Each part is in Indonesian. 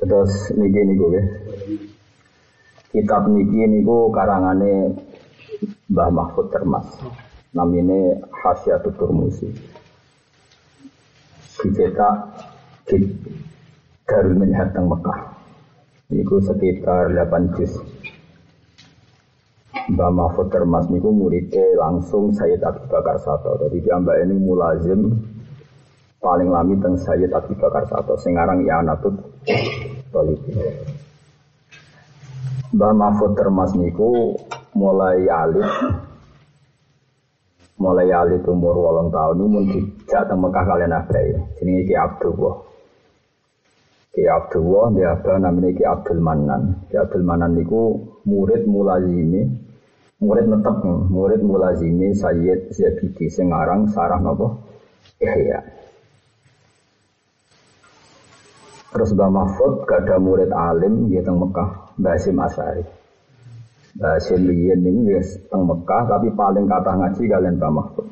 Terus niki niku nggih. Kitab niki niku karangane Mbah Mahfud Termas. Namine Hasyiatut Turmusi. Dicetak di Darul Minhad teng Mekah. Niku sekitar 8 juz. Mbah Mahfud Termas niku muridnya langsung Sayyid Abu Bakar Sato. Jadi mbak ini mulazim paling lami teng Sayyid Abu Bakar Sato. Sekarang ya Politik. Mbah Mahfud Termas niku mulai alit mulai alit umur wolong tahun ini mun dijak teng Mekah kalian apa ya jenenge Ki Abdullah. Ki Abdullah dia apa namanya Ki Abdul Manan. Ki Abdul Manan niku murid mulazimi murid netep murid mulazimi Sayyid Zabidi sing aran sarah napa Ihya Terus Mbah Mahfud gak ada murid alim di teng Mekah, Mbah Hasim Asari. Mbah Hasim Liyen ini ya teng Mekah tapi paling kata ngaji kalian Mbah Mahfud.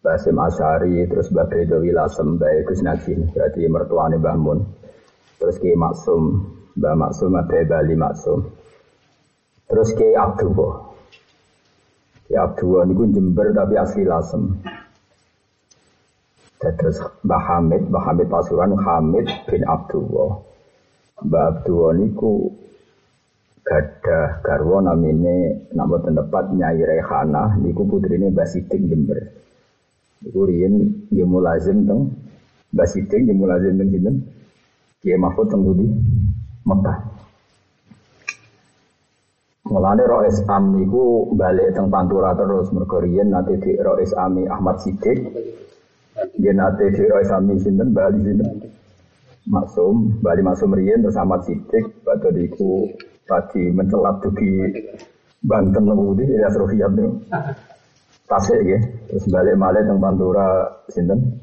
Mbah Hasim Asari, terus Mbah Bedo Wilasem, Mbah Gus Najin, berarti mertuane Mbah Mun. Terus Ki Maksum, Mbah Maksum Mbah Bali Maksum. Terus Ki Abdullah. Ki Abdullah niku Jember tapi asli Lasem. Terus Mbah Hamid, Mbah Hamid Pasuruan Hamid bin Abdullah. Mbah Abdullah niku gadah garwa namine nama tempat Nyai Rehana niku putrine Mbah Sidik Jember. Niku riyen dia mulazim teng Mbah Sidik dia mulazim teng sinten? Kiai Mahfud teng Budi Mekah. Mulane Rois Am niku balik teng Pantura terus mergo riyen nate di Rois Ami Ahmad Sidik dia nate siro sami sinten Bali sinten? Maksum, Bali Maksum Rien terus Ahmad Sidik Batu diku tadi mencelat di Banten ya Srofiat itu Tasik ya Terus balik malih teng Pantura sinten?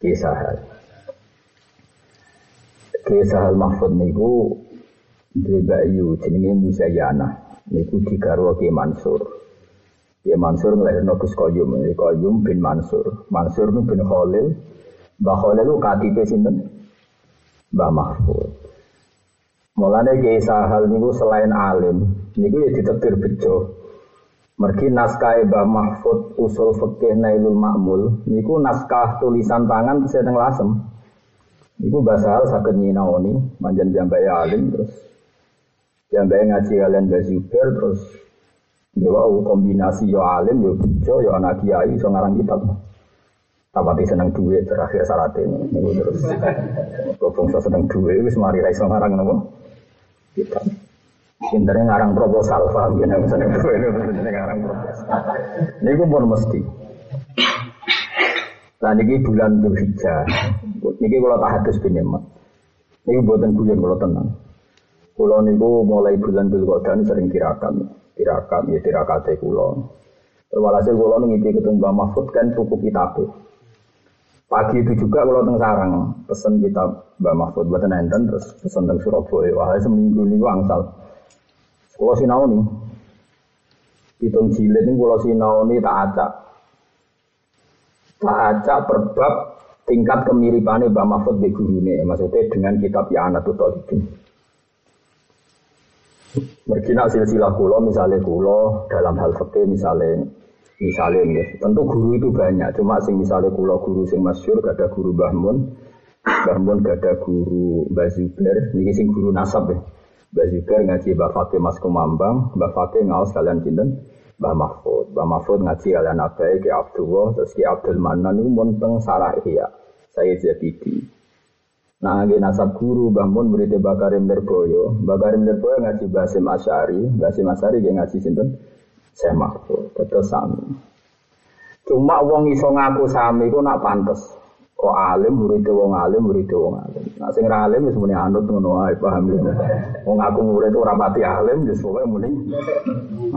Kisahal. Kisahal Mahfud niku Dwi Bayu jenenge Musayana niku digarwa Ki Mansur Ya Mansur ngelahirno Gus Qayyum, ya Qayyum bin Mansur. Mansur itu bin Khalil. Mbah Khalil itu KTP sinten? Mbah Mahfud. Mulane Kiai Sahal niku selain alim, niku ya ditetir bejo. Mergi naskah Mbah Mahfud usul fikih Nailul Ma'mul, niku naskah tulisan tangan terus teng lasem. Niku bahasa hal saged nyinaoni, manjan jambai alim terus jambai ngaji kalian Mbah Zubair terus Ya kombinasi yo alim, yo bejo, yo anak kiai, so ngarang kitab. Tapi seneng duit terakhir syaratnya ini. terus. Kau seneng duit, wis mari raiso ngarang nopo. Kitab. Pinternya ngarang proposal, paham ya? Pinternya ngarang proposal. Ini gue pun mesti. Nah, ini bulan Dzulhijjah. Ini kalau tak hadis bin Yaman. Ini buatan guyon kalau tenang. Kalau niku mulai bulan Dzulqa'dah sering kirakan tirakat ya tirakate kula. Walhasil kula ngipi Mbah Mahfud kan tuku kitab. Pagi itu juga kalau teng sarang pesen kitab Mbah Mahfud buat nenten terus pesen teng Surabaya. Wah seminggu nih angsal. Kalau sinau nih, hitung jilid ini kalau sinau nih tak acak. Tak acak perbab tingkat kemiripannya Mbah Mahfud di gurune. Maksudnya dengan kitab Ya Anatul Talibin. Mergi nak silsilah kulo misalnya kulo dalam hal fikih misalnya misalnya ya, tentu guru itu banyak cuma sing misalnya kulo guru sing masyur gak ada guru Bahmun Bahmun gak ada guru Mbah Zubair. Ini sing guru nasab ya. Mbah Zubair ngaji Mbah Fakih Mas Kumambang Mbah Fakih ngawas kalian cinten Mbah Mahfud. Mbah Mahfud ngaji kalian Abai Ki Abdullah terus Ki Abdul Manan ini monteng sarah iya saya Zabidi Nah, lagi nasab guru bangun murid Bakarim Lerboyo. Bakarim Lerboyo ngaji Basim Asyari. Basim Asyari dia ngaji sinten Saya Mahfud. Terus sami. Cuma wong iso ngaku sami ku nak pantes. Kok alim murid wong alim murid wong alim. Nah sing alim wis muni anut ngono paham ya. Wong aku murid ora pati alim wis pokoke muni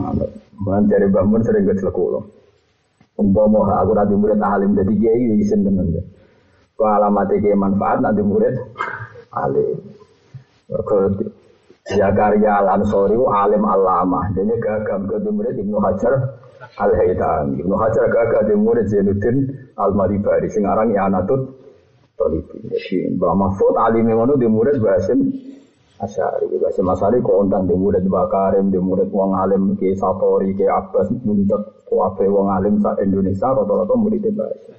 anut. Ban jare bangun sering geclek kula. Umpama aku ra murid alim dadi kiai isin tenan. Kau alamat iki manfaat nanti murid alim. Mergo Zakaria Al Ansori alim alama. Jadi gagam ke murid Ibnu Hajar Al Haytham. Ibnu Hajar gagam di murid Zainuddin Al Maribari. Sing aran ya anatut Solihin. Jadi Mbak Mahfud alim yang di murid Basim Asyari. Basim Asyari kok undang di murid Bakarim, di murid Wong Alim, Ki Satori, Ki Abbas, nuntut kuabe Wong Alim sa Indonesia, rata-rata murid Basim.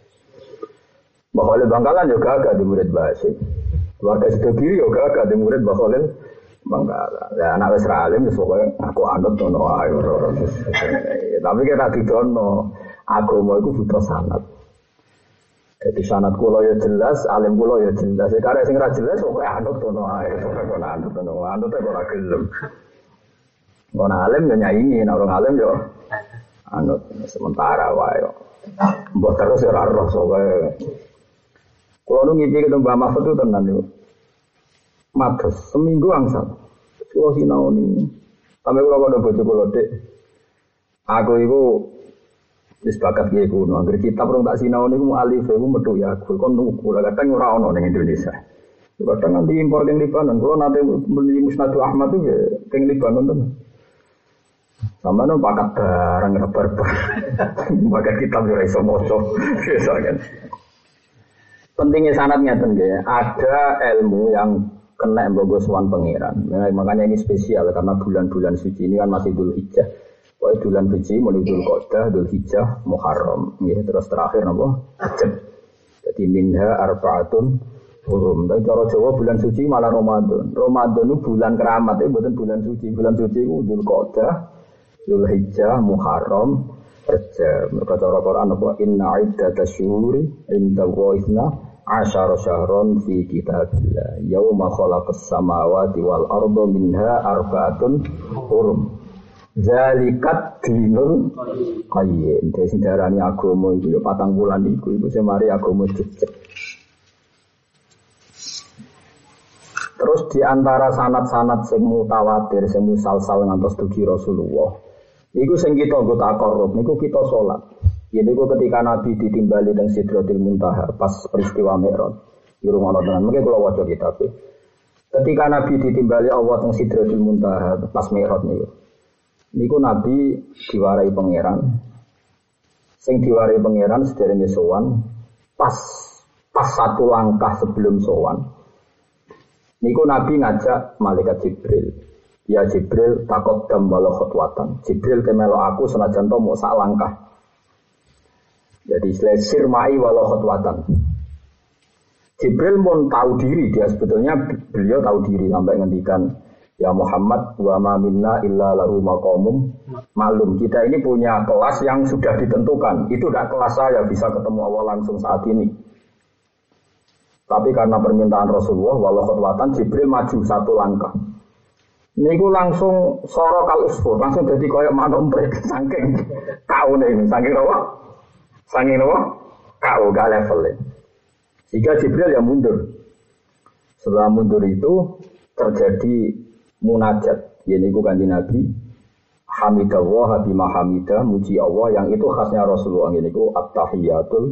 Mbak Khalil Bangkalan juga agak di murid Basim. Keluarga Sidogiri juga agak di murid Mbak Khalil Bangkalan. Ya anak wis alim wis aku anut ngono ae. Tapi kita didono agama iku butuh sanad. Jadi sanat kulo ya jelas, alim kulo ya jelas. Karena sing jelas kok anut to ae, kok anut to anut kok ora gelem. Kok alim ya nyaingi, orang alim yo anut sementara wae. Mbok terus ya ora roh Kulo nu ngipi ketemu Mbak Mahfud itu tenan yo. Mates seminggu angsal. Kulo sinau ni. Sampai kulo kok bojo kulo Dik. Aku itu bakat kiai kuno. Agar kitab rong tak sinau niku alif iku metu ya aku kon nuku lah kadang ora ono ning Indonesia. Kadang nanti impor yang Libanon. Kalau nanti beli Musnadu Ahmad itu ya yang Libanon tuh. Sama no bakat barang rebar Bakat kitab ya iso moco. kan. Pentingnya sanatnya tuh ya. Ada ilmu yang kena embogo suan pangeran. Nah, makanya ini spesial karena bulan-bulan suci ini kan masih dulu hijah. Wa bulan suci mulai Dzul Qa'dah, Dzul Hijjah, Muharram. Ya, terus terakhir napa? Rajab. Jadi minha arbaatun hurum. Tapi cara Jawa bulan suci malah Ramadan. Ramadan itu bulan keramat, itu bukan bulan suci. Bulan suci itu Dzul Qa'dah, Dzul Hijjah, Muharram, Rajab. Mereka cara Quran apa? Inna iddata syuhuri inda wa'ithna asyara syahron fi kitabillah yauma khalaqas samawati wal arda minha arbaatun hurum Zalikat dinul qayyim. Dadi sing darani agama iku ya patang bulan iku iku sing mari agama. Terus di antara sanat-sanat sing mutawatir, sing musalsal ngantos dugi Rasulullah. Iku sing kita nggo takorup, niku kita salat. Ya niku ketika Nabi ditimbali teng Sidratil Muntaha pas peristiwa Mi'raj. Di rumah Allah mungkin kalau wajah kita Ketika Nabi ditimbali Allah teng Sidratil Muntaha pas Mi'raj niku. Niku Nabi diwarai pangeran. Sing diwarai pangeran sederenge sowan pas pas satu langkah sebelum sowan. Niku Nabi ngajak malaikat Jibril. Ya Jibril takut dam walau khotwatan. Jibril kemelo aku senajan to mau sak langkah. Jadi istilah mai walau khotwatan. Jibril pun tahu diri dia sebetulnya beliau tahu diri sampai ngendikan Ya Muhammad wa ma minna illa lahu maqamum malum. Kita ini punya kelas yang sudah ditentukan. Itu tidak kelas saya bisa ketemu Allah langsung saat ini. Tapi karena permintaan Rasulullah, walau khutwatan Jibril maju satu langkah. Niku langsung soro kal usfur, langsung jadi koyok manuk emprit saking kau nih, saking apa? Saking apa? Kau gak level Sehingga Jibril yang mundur. Setelah mundur itu terjadi munajat. Ku kanji Nabi. Hamidallah bima hamidah muji Allah yang itu khasnya Rasulullah ini ku at-tahiyatul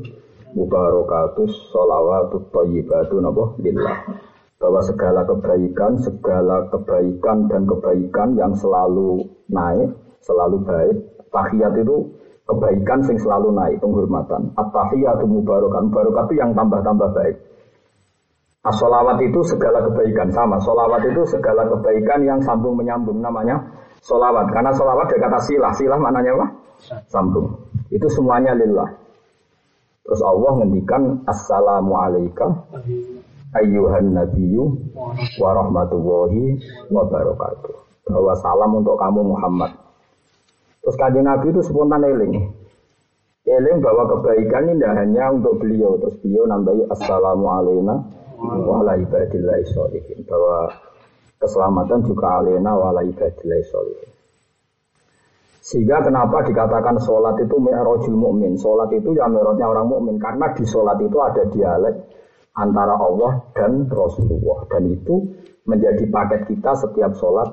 mubarakatus sholawatut thayyibatu napa lillah bahwa segala kebaikan segala kebaikan dan kebaikan yang selalu naik selalu baik tahiyat itu kebaikan sing selalu naik penghormatan at-tahiyatu mubarakan mubarakatu yang tambah-tambah baik As-solawat itu segala kebaikan sama. Solawat itu segala kebaikan yang sambung menyambung namanya solawat. Karena solawat dari kata silah. Silah maknanya apa? Sambung. Itu semuanya lillah. Terus Allah ngendikan Assalamu alaika ayyuhan nabiyyu wa rahmatullahi wa barakatuh. Bahwa salam untuk kamu Muhammad. Terus kaji Nabi itu spontan eling. Eling bahwa kebaikan ini tidak hanya untuk beliau. Terus beliau nambahi Assalamu alaikum wala ibadillah sholihin bahwa keselamatan juga alena wala ibadillah sholihin sehingga kenapa dikatakan sholat itu mi'rajul mukmin sholat itu ya mi'rajnya orang mukmin karena di sholat itu ada dialek antara Allah dan Rasulullah. Dan itu menjadi paket kita setiap sholat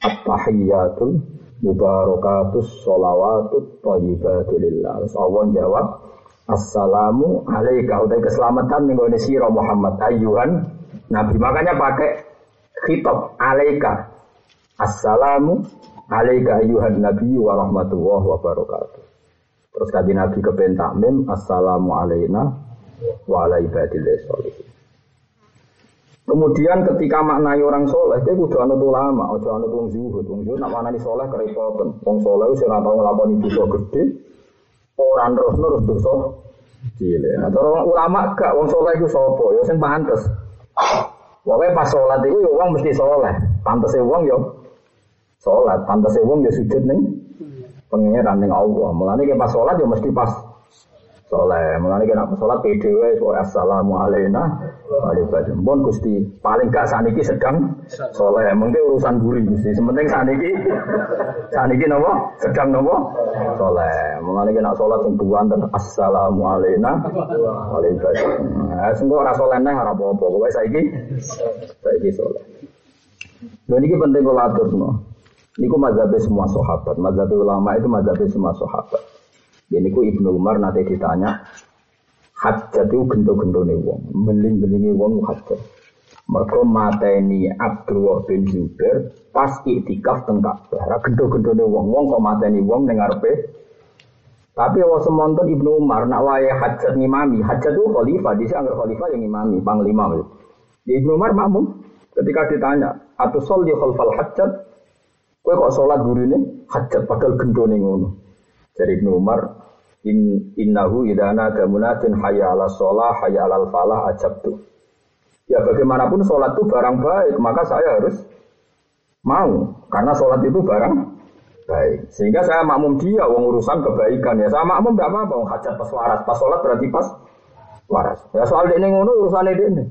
at-tahiyyatul mubarakatus sholawatut thayyibatulillah Allah jawab Assalamu alaika utai keselamatan ning sira Muhammad ayuhan Nabi. Makanya pakai khitab alaika. Assalamu alaika ayuhan Nabi wa rahmatullahi wa. Terus kaji Nabi kepen takmim Assalamu alaina wa. Kemudian ketika maknai orang soleh, dia kudu anut ulama, ojo anut wong zuhud. Wong zuhud nak maknani soleh kerepotan. Wong soleh itu ora tau nglakoni dosa gede, orang terus terus dosa cilik. Nah, orang ulama gak wong soleh itu sopo, ya sing pantes. Pokoknya pas sholat itu ya wong mesti soleh. Pantese wong yo sholat, pantese wong ya sujud ning pengiran ning Allah. Mulane pas sholat ya mesti pas soleh. Mulane kena sholat pede wae assalamu alaina wa alaikum. Bon Gusti, paling gak saniki sedang soleh. Mungkin urusan guri Gusti. Sementing saniki saniki napa? Sedang napa? Soleh. Mulane kena sholat sing buanten assalamu alaina wa alaikum. Nah, sengko ora soleh neh ora apa-apa. Pokoke saiki saiki soleh. Lha niki penting kula aturno. Niku mazhabe semua sahabat, mazhab ulama itu mazhabe semua sahabat. Jadi ku Ibnu Umar nanti ditanya, hajat itu gento-gento nih wong, beling-belingi wong hajat. Mereka mateni Abdullah bin Zubair pas iktikaf teng Ka'bah. Gento-gento nih wong, wong kok mateni wong ning ngarepe. Tapi awak semonton Ibnu Umar nak wae hajat ngimami, hajat itu khalifah, di khalifah yang ngimami, panglima. Di Ibnu Umar makmum ketika ditanya, atau sol di khalfal hajat, kue kok sholat guru ini hajat padahal gento nih ngono. Dari Ibnu Umar, in innahu idana damunatin hayya ala sholah, hayya ala falah ajab tuh. Ya bagaimanapun sholat itu barang baik, maka saya harus mau. Karena sholat itu barang baik. Sehingga saya makmum dia, uang urusan kebaikan. Ya saya makmum tidak apa-apa, hajat pas waras. Pas sholat berarti pas waras. Ya soal ini ngono urusan ini.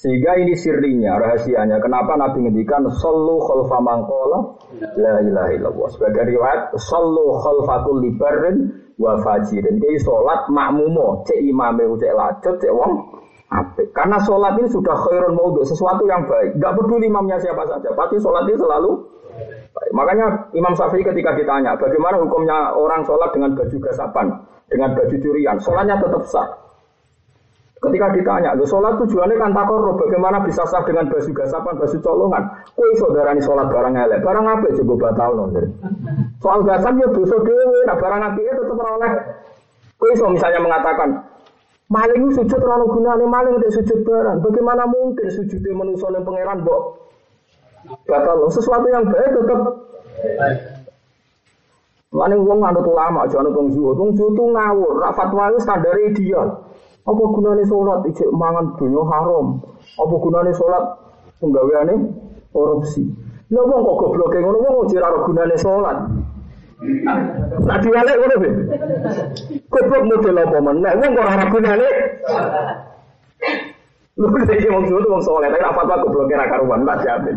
Sehingga ini sirinya, rahasianya. Kenapa Nabi ngendikan sallu khalfa mangkola la ilaha illallah. Sebagai riwayat sallu khalfa kulli barrin wa fajirin. Jadi salat makmumo, cek imame cek lajut, cek wong apik. Karena salat ini sudah khairun maudhu, sesuatu yang baik. Gak peduli imamnya siapa saja, pasti salat ini selalu baik. Makanya Imam Syafi'i ketika ditanya, bagaimana hukumnya orang sholat dengan baju gasapan, dengan baju curian, sholatnya tetap sah. Ketika ditanya, lo sholat tujuannya kan takor, bagaimana bisa sah dengan baju gasapan, baju colongan? Kue saudara ini sholat barang elek, barang apa coba batal no. Soal gasap ya dosa dewe, nah barang api itu tetap oleh. Kue so misalnya mengatakan, maling sujud terlalu gunanya maling untuk sujud barang. Bagaimana mungkin sujudnya manusia yang pangeran bok? Batal no. Sesuatu yang baik tetap Maling wong anut ulama, jangan wong zuhud. Wong zuhud itu ngawur, rak fatwa itu standar ideal. Apa gunanya sholat ijek mangan dunia haram? Apa gunanya sholat penggaweane korupsi? Lah wong kok goblok ngono wong ora ora gunane sholat. Tak diwalek ngono be. Goblok model apa meneh wong kok ora gunane. Lu iki wong suwe wong saleh tapi apa apa goblok ora karuan tak jamin.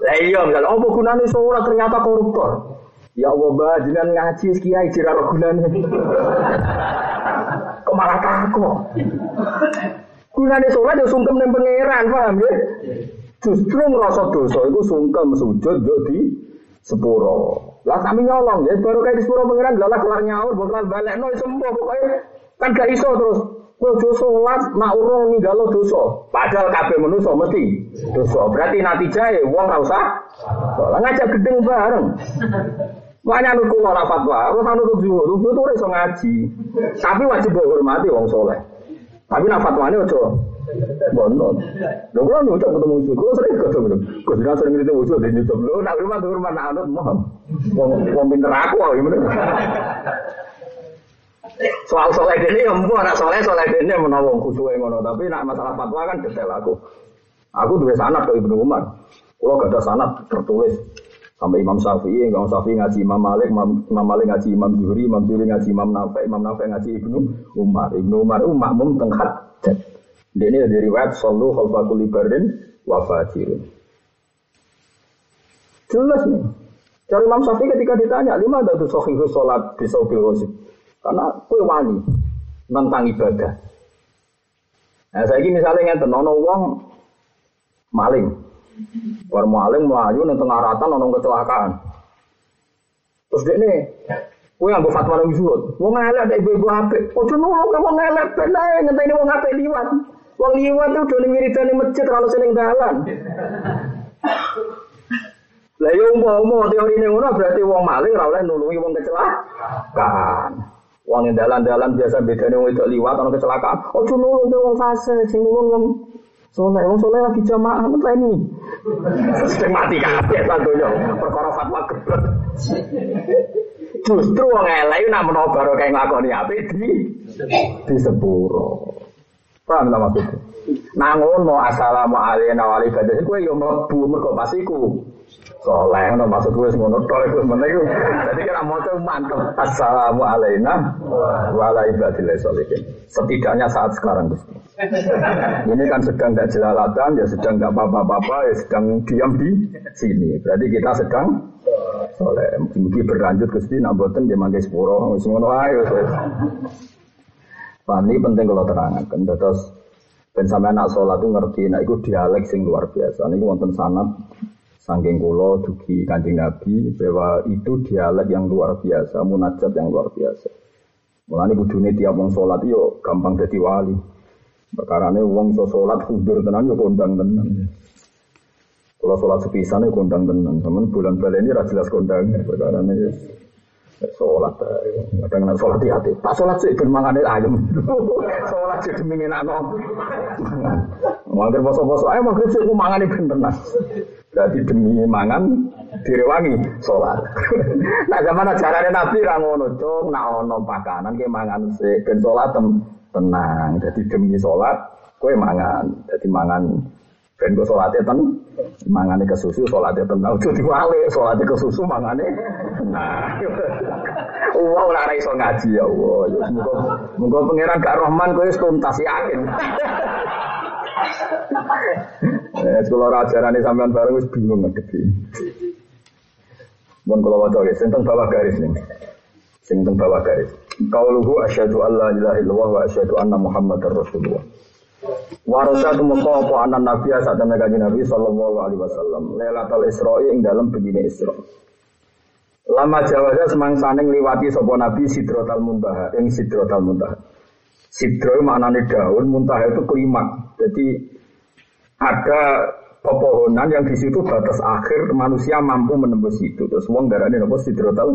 Lah iya misal apa gunane sholat ternyata koruptor. Ya Allah, jangan ngaji kiai jira gunane. Kok malah takut? Gunane sholat ya sungkem ning pangeran, paham ya? Justru ngerasa dosa itu sungkem sujud yo sepuro. Lah kami nyolong ya baru kayak di sepuro pangeran lah kelar nyaur bakal balik no sembuh pokoknya kan gak iso terus. Kowe aja salat nak urung ninggalo dosa. Padahal kabeh manusa mesti dosa. Berarti nanti jae wong ora usah. Lah ngajak gedeng bareng. Makanya nurut kula ora fatwa, ora nurut zuhud, zuhud itu iso ngaji. Tapi wajib hormati wong soleh. Tapi nak fatwane ojo bonon. Lho kula nyucuk ketemu zuhud, kula sering ketemu. Kok jenengan sering ketemu zuhud di nyucuk. Lho nak hormat hormat nak anut mohon. Wong wong pinter aku kok ngene. Soal soleh dene ya mbuh anak soleh soleh dene menawa wong kusuke ngono, tapi nak masalah fatwa kan detail aku. Aku duwe sanad ke Ibnu Umar. Kula gak ada sanad tertulis Sampai Imam Syafi'i, Imam Syafi'i ngaji Imam Malik, Imam, Malik ngaji Imam Zuhri, Imam Zuhri ngaji Imam Nafi, Imam Nafi ngaji Ibnu Umar. Ibnu Umar itu makmum tenghat. Ini dari web Sallu khalfakul ibadin wa fajirin. Jelas nih. Cari Imam Syafi'i ketika ditanya, lima ada tuh sohihu sholat di saubil wasib. Karena kue wani tentang ibadah. Nah, saya ini misalnya ngeten, nono wong maling, Baru maling melayu ning tengah ratan ono kecelakaan. Terus dia ini, Kowe yang fatwa nang zuhud. Wong elek nek ibu-ibu apik. Ojo nolak wong elek ben ae ngenteni wong apik liwat. Wong liwat itu udah wiridane masjid kalau seneng dalan. Lah yo umpama teori ini ngono berarti wong maling ora oleh nulungi wong kecelakaan. Wong dalan-dalan biasa bedane wong itu liwat ana kecelakaan. Ojo nulung ke wong fase, sing nulung Soleh, wong soleh lagi jamaah ini. Sedang mati kabeh santoyo. Perkara fatwa gebet. Justru wong elek nak menawa baru kayak nglakoni apik di di sepuro. Paham ta maksudnya? Nah ngono assalamualaikum warahmatullahi wabarakatuh. Kowe yo mlebu mergo pasiku soleh no maksud gue ngono tok iku meneh iku dadi kira maca mantep. Assalamu alayna wa ala setidaknya saat sekarang Gusti. Ini kan sedang tidak jelalatan ya sedang tidak apa-apa ya sedang diam di sini. Berarti kita sedang soleh. Mungkin berlanjut Gusti nak boten dia mangke sepuro. Wis ngono wis ini penting kalau terangkan. Terus dan sampai anak sholat itu ngerti, nah itu dialek sing luar biasa. Ini wonten sanat Sangking kulo dugi kanjeng Nabi bahwa itu dialek yang luar biasa, munajat yang luar biasa. Mulane kudune tiap wong salat yo gampang jadi wali. Perkarane wong iso salat hudur tenan yo kondang tenan. Kalau sholat sepisan itu kondang tenan, teman bulan balen ini jelas kondang. Perkarane sholat, kadang nak sholat di hati. Tak sholat sih ben mangane ayam. sholat sih demi enak. Mangkir poso-poso, ayo mangkir sih ku mangane ben tenan. Jadi demi mangan direwangi sholat. nah zaman ajarannya Nabi rangono cung, nak ono pakanan ke mangan se ben sholat tem tenang. Jadi demi sholat kue mangan. Jadi mangan ben kue sholatnya ten mangane ke susu sholatnya tenang. Ojo diwale sholatnya ke susu mangane. Nah, wow lah iso ngaji ya Allah. Muga pangeran Kak Rahman kue tuntas yakin. Eh, kalau ajaran ini sampean bareng wis bingung ngedepi. Mun kalau waca ya, sing bawah garis nih. Sing bawah garis. Qauluhu asyhadu an la ilaha illallah wa asyhadu anna muhammadar rasulullah. Warasa tumeka apa anan nabi saat temen Nabi sallallahu alaihi wasallam. Lailatul Isra'i ing dalam begini Isra. Lama jawaza semangsane ngliwati sapa nabi Sidratul Muntaha ing Sidratul Muntaha. Sidro maknanya daun, muntah itu klimak. Jadi ada pepohonan yang di situ batas akhir manusia mampu menembus itu. Terus wong darane napa sidrotal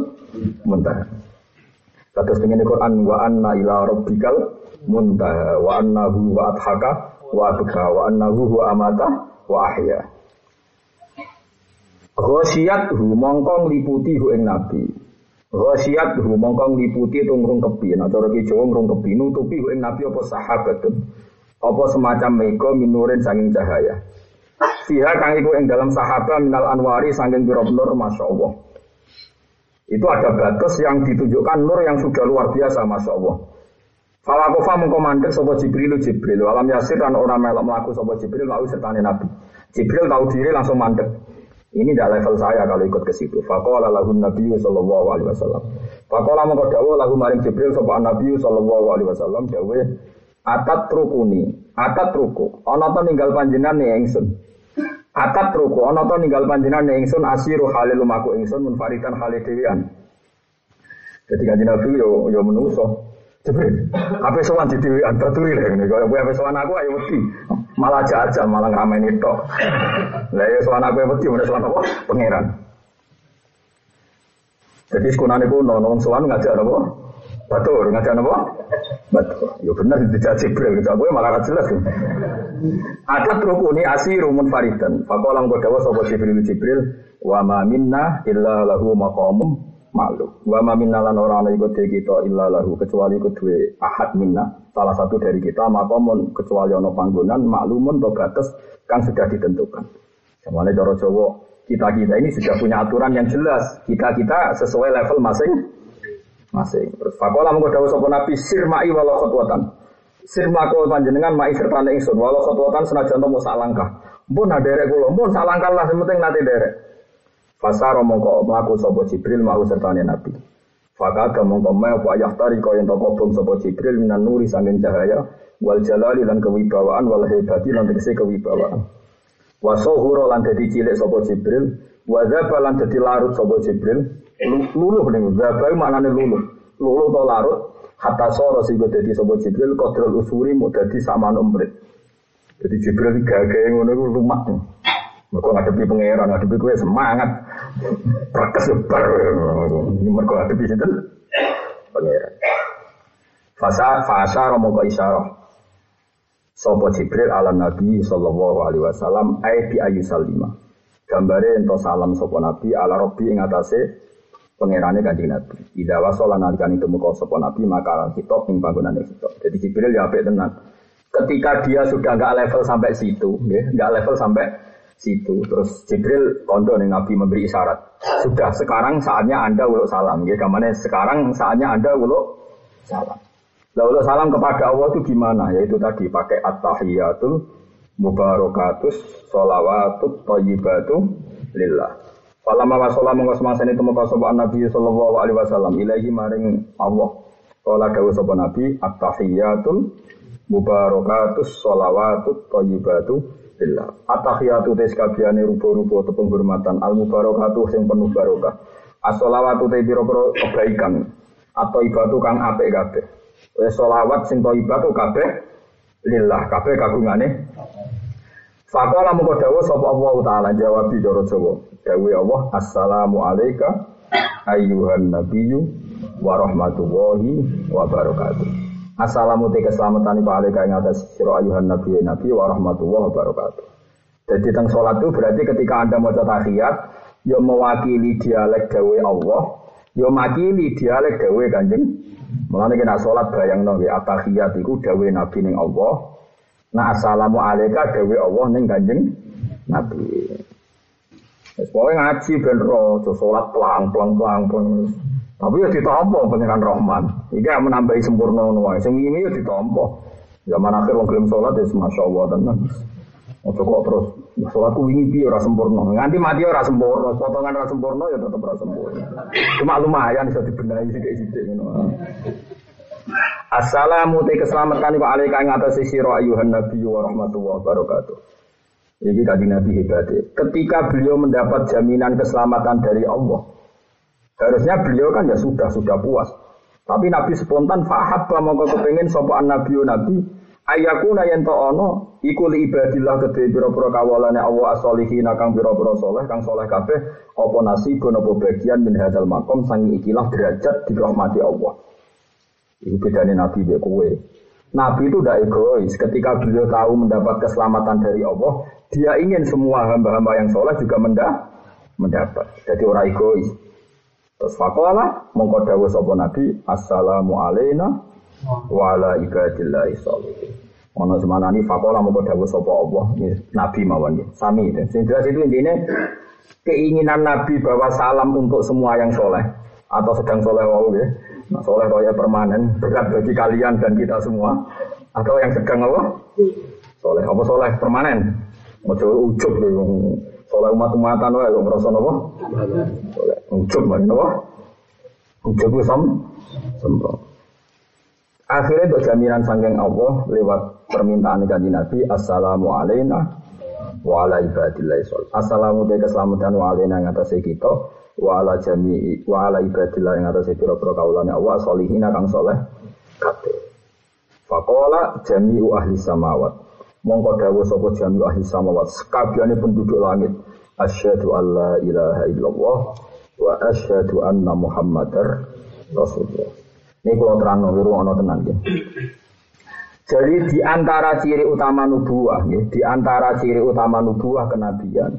muntah. Terus dengan Quran wa anna ila rabbikal muntah wa annahu wa adhaka wa abka wa annahu wa amata wa ahya. Ghosiyat hu mongkong liputi hu ing nabi. Ghasiyat hu mongko ngliputi itu ngrungkepi. Nah cara ki Jawa ngrungkepi nutupi ing nabi apa sahabatun. Apa semacam mega minurin sanging cahaya. Fiha kang iku ing dalam sahabat minal anwari sanging pira nur masyaallah. Itu ada batas yang ditunjukkan nur yang sudah luar biasa masya Allah. Falakofa mengkomandek sopo Jibril Jibril. Walam yasir dan orang melok melaku sopo Jibril lalu sertane Nabi. Jibril tahu diri langsung mandek. Ini tidak level saya kalau ikut ke situ. Fakola lahun Nabi Sallallahu Alaihi Wasallam. Fakola mengkodawo lagu maring Jibril sopan Nabi Sallallahu Alaihi Wasallam. Dawe atat rukuni, atat ruku. Ono to ninggal panjenengan nih engsun. Atat ruku, ono to ninggal panjenengan nih engsun asiru halil lumaku engsun munfaritan halil dewian. Jadi kan Nabi yo yo menuso. Jibril, apa sowan di dewi antar turi lah ini. Kalau apa sowan aku ayo mesti malah jajal malah ngamain itu. Lah ya sowan aku mesti mana sowan apa? Pangeran. Jadi sekunane ku nono sowan ngajak apa? Batur ngajak apa? Batur. Yo benar dijak Jibril kita gue malah jelas. Ada rukuni asiru munfaridan. Fakolang kodawa sapa Jibril Jibril wa ma minna illa lahu maqamum maklum. Wa ma minna lan ora ana iku kita illa lahu kecuali iku duwe ahad minna salah satu dari kita makomun kecuali ana panggonan maklumun to batas kan sudah ditentukan. Samane cara Jawa kita-kita ini sudah punya aturan yang jelas. Kita-kita sesuai level masing masing. Terus fakola mengko dawuh sapa Nabi sirmai walau khotwatan. Sirma kau panjenengan mai serta ingsun walau khotwatan senajan to sak langkah. Mpun derek kula, mpun sak langkah lah penting nanti derek. Fasaro mongko mlaku sapa Jibril mau sertane Nabi. Fakada mongko me apa yahtari kaya ento kobong sapa Jibril minan nuri sanging cahaya wal jalali lan kewibawaan wal hebati lan tegese kewibawaan. Wa sohuro lan dadi cilik sapa Jibril, wa lan dadi larut sapa Jibril. Luluh ning dzaba maknane luluh. Luluh to larut hatta soro sing dadi sapa Jibril kodrol usuri mau dadi saman umrit. Jadi Jibril gagah ngono iku lumak. Mereka ngadepi pangeran, ngadepi gue semangat. Perkes bar. Mereka ngadepi itu pangeran. Fasa fasa romo isyarah. Sopo Jibril ala Nabi sallallahu alaihi wasallam ay bi ayu salima. Gambare ento salam sopo Nabi ala Robbi ing atase pangerane kanjeng Nabi. Ida wasala nalikane temu sopo Nabi maka kita ing panggonane kita. Jadi Jibril ya apik tenan. Ketika dia sudah nggak level sampai situ, nggak level sampai situ. Terus Jibril kondo nih Nabi memberi isyarat. Sudah sekarang saatnya anda uluk salam. Ya, ke mana sekarang saatnya anda uluk salam. Lalu uluk salam kepada Allah itu gimana? Yaitu tadi pakai at-tahiyatul mubarakatus sholawatut thayyibatu lillah. Falama wasola mongko semasa itu muka sopan Nabi sallallahu alaihi wasallam ilahi maring Allah. Kala dawuh sapa Nabi at-tahiyatul mubarakatus sholawatut thayyibatu billah. Atahiyatu tes kabiane rupa-rupa atau penghormatan al mubarakatuh sing penuh barokah. As-sholawatu te pira-pira kebaikan atau ibadu kang apik kabeh. Wis sholawat sing thayyibatu kabeh lillah kabeh kagungane Fakola muka dawa sapa Allah taala jawab doro Jawa. Dawe Allah assalamu alayka ayyuhan nabiyyu wa rahmatullahi wa barakatuh. Assalamu te keselamatan iku alika ing atas sira ayuhan nabi nabi wa rahmatullahi wabarakatuh. Jadi teng salat itu berarti ketika Anda mau tahiyat ya mewakili dialek dawe Allah, ya mewakili dialek dawe Kanjeng. Mulane kena salat bayangno ya tahiyat iku dawe nabi ning Allah. Nah assalamu alayka dawe Allah ning Kanjeng Nabi. Wis ngaji ben ro, salat pelang pelang pelang pelang. Tapi ya ditompo pengiran Rahman. Iki menambahi sempurna ngono Sing ini ya ditompo. Zaman akhir wong gelem salat ya masya Allah tenan. Ojo kok terus salatku wingi piye ora sempurna. Nganti mati ora sempurna, potongan ora sempurna ya tetep ora sempurna. Cuma lumayan bisa dibenahi sithik-sithik ngono. Assalamu te keselamatan iku alaika ing atas sira ayuhan nabi wa rahmatullahi wabarakatuh. Ini tadi Nabi hebat. Ketika beliau mendapat jaminan keselamatan dari Allah, Harusnya beliau kan ya sudah sudah puas. Tapi Nabi spontan fahab mau kepengen sopan Nabi Nabi ayakuna yen to ono iku li ibadillah kedhe pira-pira kawalane Allah as-solihin kang pira-pira saleh kang saleh kabeh apa nasibun apa bagian min hadzal makom sang ikilah derajat dirahmati Allah. Iku bedane Nabi mbek kowe. Nabi itu tidak egois. Ketika beliau tahu mendapat keselamatan dari Allah, dia ingin semua hamba-hamba yang soleh juga mendapat. Jadi orang egois. Terus fakola mongko dawuh sapa Nabi, assalamu alaina wa ala ibadillahi sholihin. Ono semanani fakola mongko dawuh sapa Allah, Nabi mawon Sami. Sing jelas itu intinya keinginan Nabi bahwa salam untuk semua yang soleh atau sedang soleh wau ya. Nah, soleh raya permanen berat bagi kalian dan kita semua atau yang sedang apa? Soleh apa soleh permanen? Ojo ujub loh Soleh umat-umatan wae kok ngrasa napa? Soleh ujub wae napa? Ujub ku sam. Akhirnya untuk jaminan sanggeng Allah lewat permintaan kanji Nabi Assalamu alaina wa ala ibadillahi sol. Assalamu te keselamatan wa alaina yang atas kita wa ala jami'i wa ala ibadillah yang atas pira-pira kaulane Allah solihina kang soleh kabeh. Faqala jami'u ahli samawat Mongko dawuh sapa jami ahli samawat sekabehane penduduk langit asyhadu alla ilaha illallah wa asyhadu anna muhammadar rasulullah. Ini kalau terang nunggu ono tenan ya. Jadi di antara ciri utama nubuah, ya, di antara ciri utama nubuah kenabian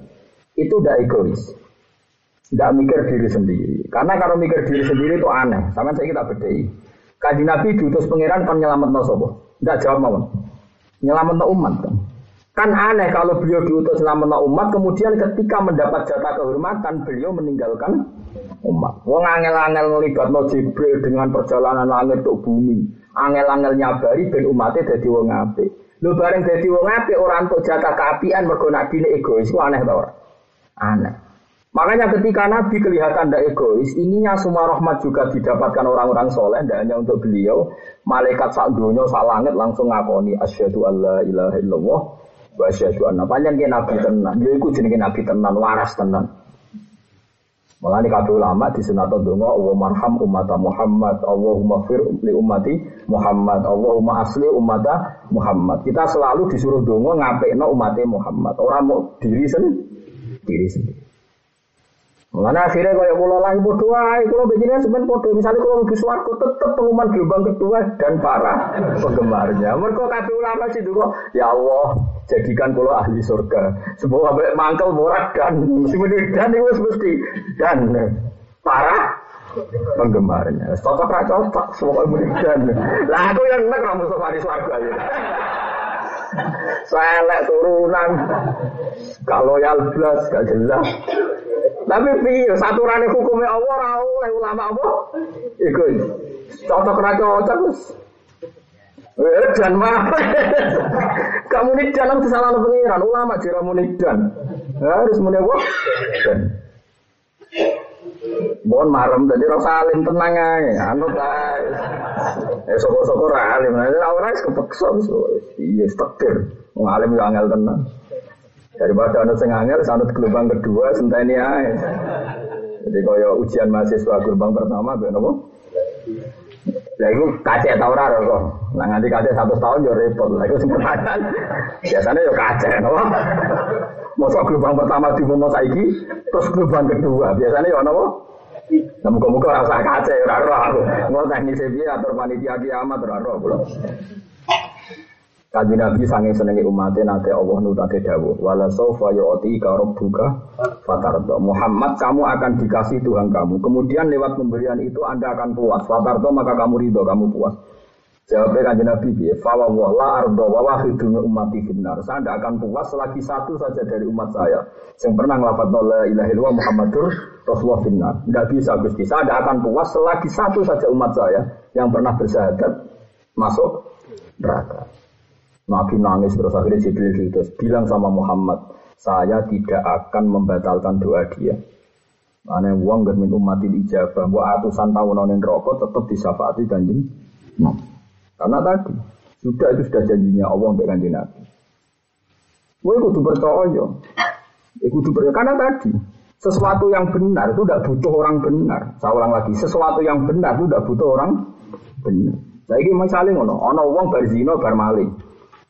itu tidak egois, tidak mikir diri sendiri. Karena kalau mikir diri sendiri itu aneh. Sama saya kita bedai. Kaji Nabi diutus pangeran kan nyelamat nosobo. Tidak jawab mau nyelamat umat kan. Kan aneh kalau beliau diutus nyelamat umat, kemudian ketika mendapat jatah kehormatan, beliau meninggalkan umat. Wong angel-angel ngelibat no Jibril dengan perjalanan langit ke bumi. Angel-angel nyabari ben umatnya jadi wong apik. Lu bareng jadi wong apik orang untuk jatah keapian mergo nabi egois, itu aneh tau Aneh. Makanya ketika Nabi kelihatan tidak egois, ininya semua rahmat juga didapatkan orang-orang soleh, tidak hanya untuk beliau. Malaikat sak dunia, sak langit langsung ngakoni asyhadu alla ilaha illallah wa asyhadu anna panjang ke Nabi tenan. Dia ikut jenenge Nabi tenan, waras tenan. Ini kabeh ulama di sunat donga Allah marham umat Muhammad, Allahumma fir li ummati Muhammad, Allahumma asli umat Muhammad. Kita selalu disuruh donga ngapekno umatnya Muhammad. Orang mau diri sendiri, diri sendiri. Mana akhirnya kaya kula lagi bodoh ae, kula begini sebenarnya bodoh. Misalnya kalau mau swarga tetep pengumuman gelombang kedua dan para penggemarnya. Mereka kata ulama sih dulu, ya Allah, jadikan kula ahli surga. Sebuah mangkel morak dan dan itu mesti dan para penggemarnya. Cocok ra cocok semua dan. Lah aku yang enak kamu safari swarga ya. Selek turunan. Kalau ya blas gak jelas. Tapi piye saturane hukumnya Allah ora oleh ulama apa? Iku cocok ra cocok. Eh dan mah. Kamu ini dalam kesalahan pengiran ulama jira munidan. Harus muni? Mohon marem tadi rasa alim tenang aja, anut ae. Eh ra alim, ora ora wis kepeksa iya stekir. Wong alim yo angel tenang. Daripada anut sing angel, anut gelombang kedua senteni ae. Jadi kaya ujian mahasiswa gelombang pertama ben apa? Ya itu kacek tau ora kok. Nah nganti kacek tahun yo repot. Lah iku Biasanya yo kacek, no? Masa gelombang pertama di momo saiki, terus gelombang kedua. Biasanya yo napa? Nah, muka-muka rasa kacek, ora roh aku. Mau teknis piye atur panitia kiamat ora roh kula. Kaji Nabi sange senengi umatnya nanti Allah nutate dawu wala saufa yu'ti ka rabbuka fatardo Muhammad kamu akan dikasih Tuhan kamu kemudian lewat pemberian itu anda akan puas fatardo maka kamu ridho kamu puas Jawabnya kanjeng Nabi ya, fawa la ardo wa wahidun umati finnar. Saya tidak akan puas selagi satu saja dari umat saya yang pernah ngelafat la ilaha illallah Muhammadur Rasulullah finnar. Tidak bisa Gusti. Saya tidak akan puas selagi satu saja umat saya yang pernah bersyahadat masuk neraka. Nabi nangis terus akhirnya Jibril terus bilang sama Muhammad, saya tidak akan membatalkan doa dia. Ane uang gak min umatil ijabah, buat atusan tahun nonin rokok tetap disafati kanjeng. Nah. Karena tadi sudah itu sudah janjinya Allah untuk kanjeng Nabi. Gue kudu percaya. Ya kudu percaya karena tadi sesuatu yang benar itu tidak butuh orang benar. Saya ulang lagi, sesuatu yang benar itu tidak butuh orang benar. Saya ini misalnya ngono, ono wong bar zina bar maling.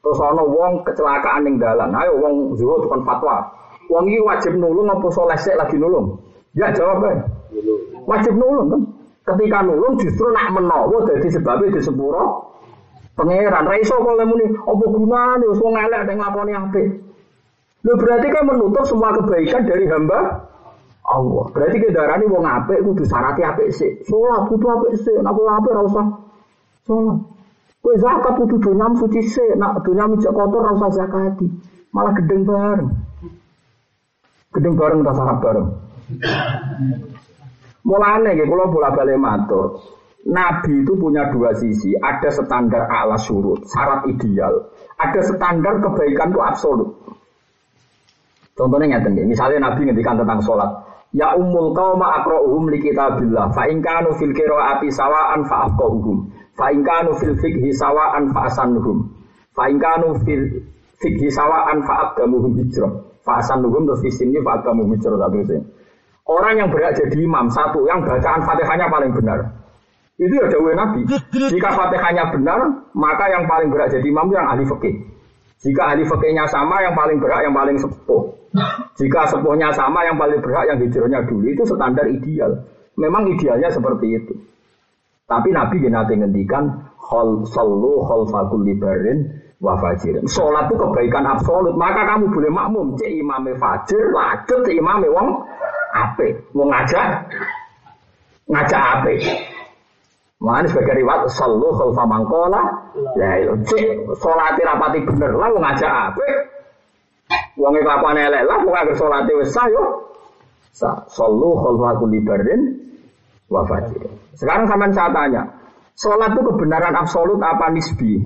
Terus ono wong kecelakaan ning dalan. Ayo wong zuhud kon fatwa. Wong iki wajib nulung apa soleh lagi nulung? Ya jawab ae. Wajib nulung kan. Ketika nulung justru nak menawa dadi sebabnya di sepuro Pangeran ra iso kok muni apa gunane wis wong elek nek nglakoni apik. Lho berarti kan menutup semua kebaikan dari hamba Allah. Berarti kendaraan wong apik kudu syaratnya apik sih. Salat kudu apik sih, nek ora apik ora usah salat. Kowe zakat kudu dunyam suci sih, nek dunyam cek kotor ora usah zakati. Malah gedeng bareng. Gedeng bareng ta sarap bareng. Mulane nggih kula bola-balik matur. Nabi itu punya dua sisi, ada standar ala surut, syarat ideal, ada standar kebaikan itu absolut. Contohnya ngerti misalnya Nabi ngendikan tentang sholat, Ya umul qauma aqra'uhum li kitabillah. Fa in kanu fil qiraati sawa'an fa afqahuhum. Fa in kanu fil fiqhi sawa'an fa asannuhum. Fa in kanu fil fiqhi sawa'an fa aqdamuhum hijrah. Fa asannuhum terus fa aqdamuhum hijrah Orang yang berat jadi imam satu yang bacaan Fatihahnya paling benar. Itu ya dakwah Nabi. Jika Fatihahnya benar, maka yang paling berat jadi imam yang ahli fikih. Jika ahli fikihnya sama, yang paling berat yang paling sepuh. Jika sepuhnya sama, yang paling berat yang hijrahnya dulu. Itu standar ideal. Memang idealnya seperti itu. Tapi Nabi nanti ngendikan khol sallu fakul libarin wa fajirin. Sholat itu kebaikan absolut. Maka kamu boleh makmum. Cek imame fajir, lanjut cek imame wong ape. Mau ngajak, ngajak ape. Mana sebagai riwayat sallu khalfa mangkola. Ya itu cek salat rapati bener lah ngajak apa? Wong kelakuan elek lah wong agar salat wis sah yo. Sallu khalfa kulli barin. Sekarang sampean saya tanya, salat itu kebenaran absolut apa nisbi?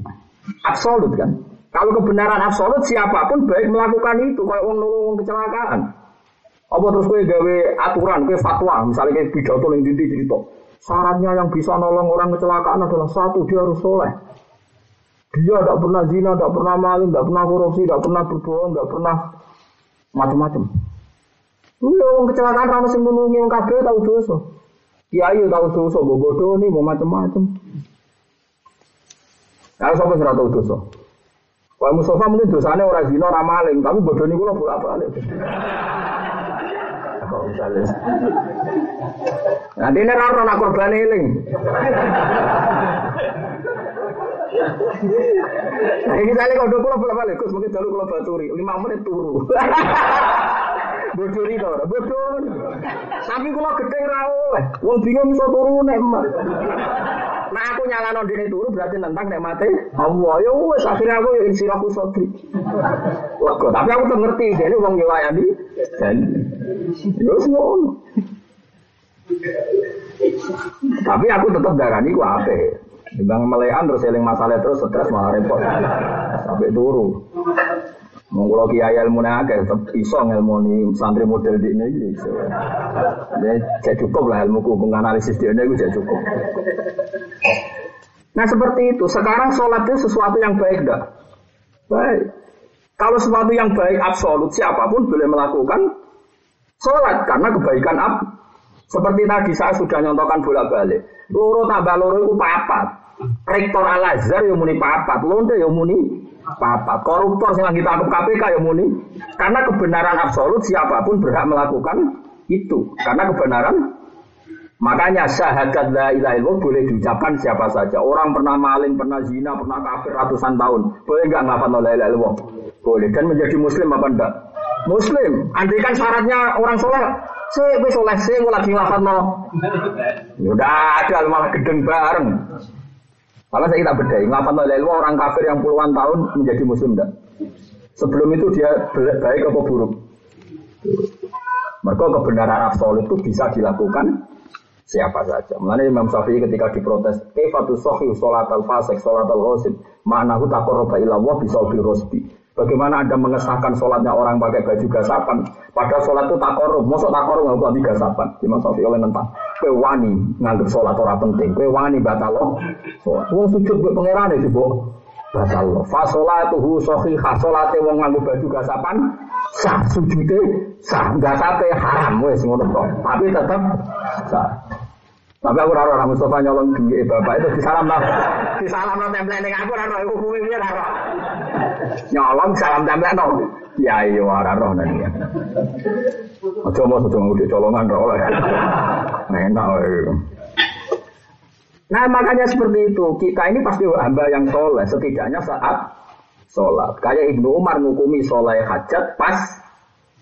Absolut kan? Kalau kebenaran absolut siapa pun baik melakukan itu kayak wong nolong kecelakaan. Apa terus kowe gawe aturan, kowe fatwa, misalnya kayak pidato ning dindi cerita. Syaratnya yang bisa nolong orang kecelakaan adalah satu, dia harus soleh. Dia tidak pernah zina, tidak pernah maling, tidak pernah korupsi, tidak pernah berbohong, tidak pernah macam-macam. Iya, orang kecelakaan ramai sing nulungi yang kabeh tahu dosa. Kiai tahu dosa, mau bodoh nih, mau macam-macam. Kalau sampai serata tahu dosa. Wah Mustafa mungkin dosanya orang zina, orang maling, tapi bodoh gue bolak balik. kok misalnya. Nanti ini raro nak korban eling. Nah, ini misalnya kalau dua pulau balik, Gus mungkin dulu kalau baturi, lima menit turu. Bodoh itu, bodoh. Tapi kalau gede rawo, wong bingung bisa turu nek Nah aku nyala non dini turu berarti nentang nek mati. Allah ya wes akhirnya aku yang siraku sotri. Lego, tapi aku tuh ngerti ini wong nyewayani dan ya ngono. Tapi aku tetap darani ku ape. Dibang melekan terus eling masalah terus stres malah repot. Sampai turu. Monggo kiai ilmu akeh tetep iso ngelmoni santri model di ini iso. Cukup lah ilmu hukum analisis dia ini cek cukup. Nah seperti itu. Sekarang sholat itu sesuatu yang baik dah. Baik. Kalau sesuatu yang baik absolut siapa pun boleh melakukan sholat karena kebaikan ab. Seperti tadi saya sudah nyontohkan bolak balik. Loro tambah loro itu papat. Rektor Al Azhar yang muni papat, lonte yang muni papat. Koruptor yang kita tangkap KPK yang muni. Karena kebenaran absolut siapa pun berhak melakukan itu. Karena kebenaran Makanya syahadat la ilaha illallah boleh diucapkan siapa saja. Orang pernah maling, pernah zina, pernah kafir ratusan tahun. Boleh nggak ngapa la ilaha illallah? Boleh. Dan menjadi muslim apa enggak? Muslim. Andai kan syaratnya orang sholat. Saya wis soleh, saya lagi ngapa no. Ya udah ada malah gedeng bareng. Kalau saya kita bedai, ngapa lalu orang kafir yang puluhan tahun menjadi muslim? Sebelum itu dia baik apa buruk? Mereka kebenaran absolut itu bisa dilakukan siapa saja. Mengenai Imam Syafi'i ketika diprotes, "Kifatu sahih salat al-fasik, salat al-ghasib, ma'nahu taqarraba ila bisa bil rosbi." Bagaimana Anda mengesahkan sholatnya orang pakai baju gasapan? Padahal sholat itu tak korup. Masa tak korup nggak buat gasapan? Imam Syafi'i oleh nentang. Kue wani nganggep sholat orang penting. Kue wani batal. Sholat. Wong sujud gue pangeran itu bu. Batal loh. Fasolatuhu sohihah. Sholatnya wong nganggup baju gasapan. Sah sujudnya sah. Gasape haram. Wes ngono Tapi tetap sah. Tapi aku raro orang Mustafa nyolong duit bapak itu disalam lah. Disalam lah template ning aku raro aku hukumnya dia raro. Nyolong salam template no. Ya iya raro nanti. Aja mau sedang udah colongan raro lah. Enak. Nah makanya seperti itu kita ini pasti hamba yang soleh setidaknya saat sholat. Kayak Ibnu Umar ngukumi soleh hajat pas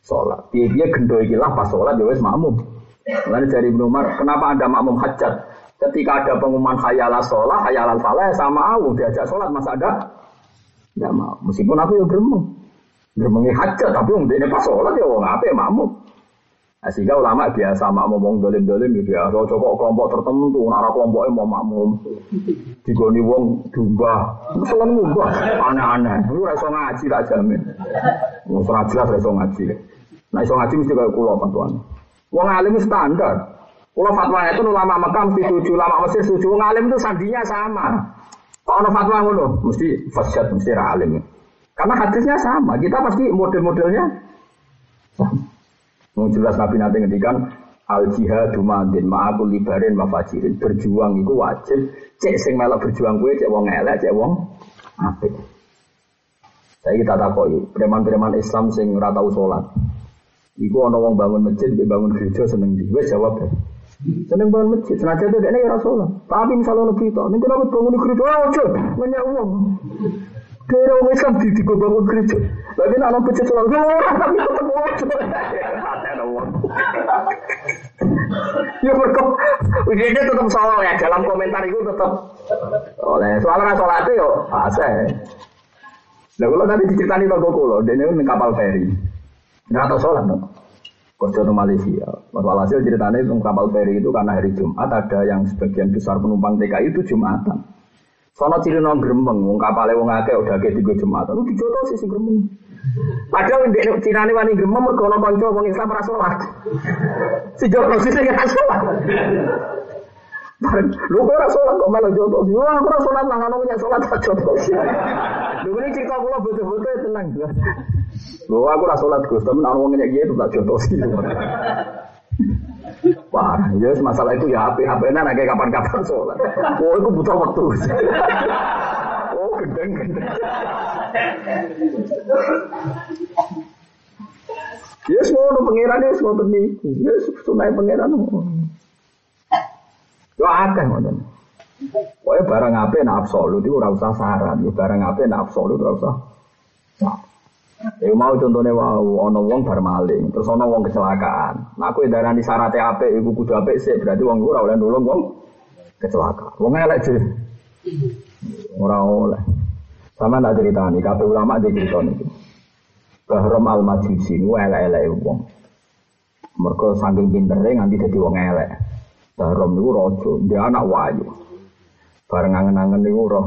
sholat. Dia, dia gendoi gila pas sholat dia ya wes makmum. Lalu dari Ibnu Umar, kenapa ada makmum hajat? Ketika ada pengumuman khayalah sholat, khayalah falah sama aku diajak sholat masa ada? Tidak mau. Meskipun aku yang gremeng. Gremengi hajat, tapi untuk ini pas sholat ya orang apa ya makmum. Nah, sehingga ulama biasa makmum ngomong dolim-dolim ya biasa. Cokok kelompok tertentu, nara kelompoknya mau makmum. Digoni wong dumba. Selalu ngubah, aneh-aneh. Lu rasa ngaji tak jamin. Mau jelas rasa ngaji. Nah, iso ngaji mesti kayak kulo tuan. Wong alim standar. Kalau fatwa itu ulama Mekah mesti setuju, ulama Mesir setuju. Wong alim itu sandinya sama. Kalau fatwa ngono, mesti fasyad, mesti alim. Karena hadisnya sama. Kita pasti model-modelnya sama. Mau jelas Nabi nanti ngedikan al jihadu madin ma'akul libarin mafajirin berjuang itu wajib cek sing melok berjuang gue cek wong elek cek wong apik saya kita takoi preman-preman Islam sing ratau sholat Iku ana wong bangun masjid, bangun gereja seneng di. Wes jawab. Seneng bangun masjid, senajan itu dia ya Rasulullah. Tapi misalnya lebih berita, ini kenapa bangun gereja? Oh, aja, banyak uang. Kira orang Islam di tiga bangun gereja. Lagi nak nampak masjid sholat, orang tapi tetap wajib. Ya berkop, ini tetap soal ya dalam komentar itu tetap oleh soalnya sholat itu yo fase. Nah kalau tadi diceritani toko kulo, dia ini kapal feri. Nggak tahu sholat dong. Kerja Malaysia. Walhasil ceritanya itu kapal feri itu karena hari Jumat ada yang sebagian besar penumpang TKI itu Jumatan. Sono ciri nong gremeng, wong kapalnya wong akeh udah kayak tiga Jumatan. Lu dijoto sih si gremeng. Padahal di Cina ini wani gremeng mereka ono konco wong Islam ora sholat. Si joto sih sing ora sholat. Lu kok ora sholat kok malah joto sih. Wah, ora sholat nang ono punya sholat tak joto sih. Lu ini cerita kula betul-betul tenang. Bahwa aku rasa sholat Gus, tapi orang ngomongnya gitu tak contoh sih. Wah, ya masalah itu ya HP HP nya kayak kapan-kapan sholat. Oh, itu butuh waktu. oh, gendeng gendeng. Ya semua pangeran ya semua niku. Ya sunai pangeran. Yo akeh ngoten. Pokoknya barang apa nak absolut itu ora usah syarat, ya barang apa nak absolut ora usah. Ya mau contohnya wow, ono wong bar terus ono wong kecelakaan. Nah aku darani syaratnya apa, ibu kudu apa sih, berarti wong ora oleh nulung wong kecelakaan. Wong elek sih. Ora oleh. Sama tak cerita nih, kabeh ulama di cerita nih. Bahram al majusi, wah elek-elek wong. Mereka saking pinternya nganti jadi wong elek. Bahram itu rojo, dia anak wayu. Bareng angen-angen niku roh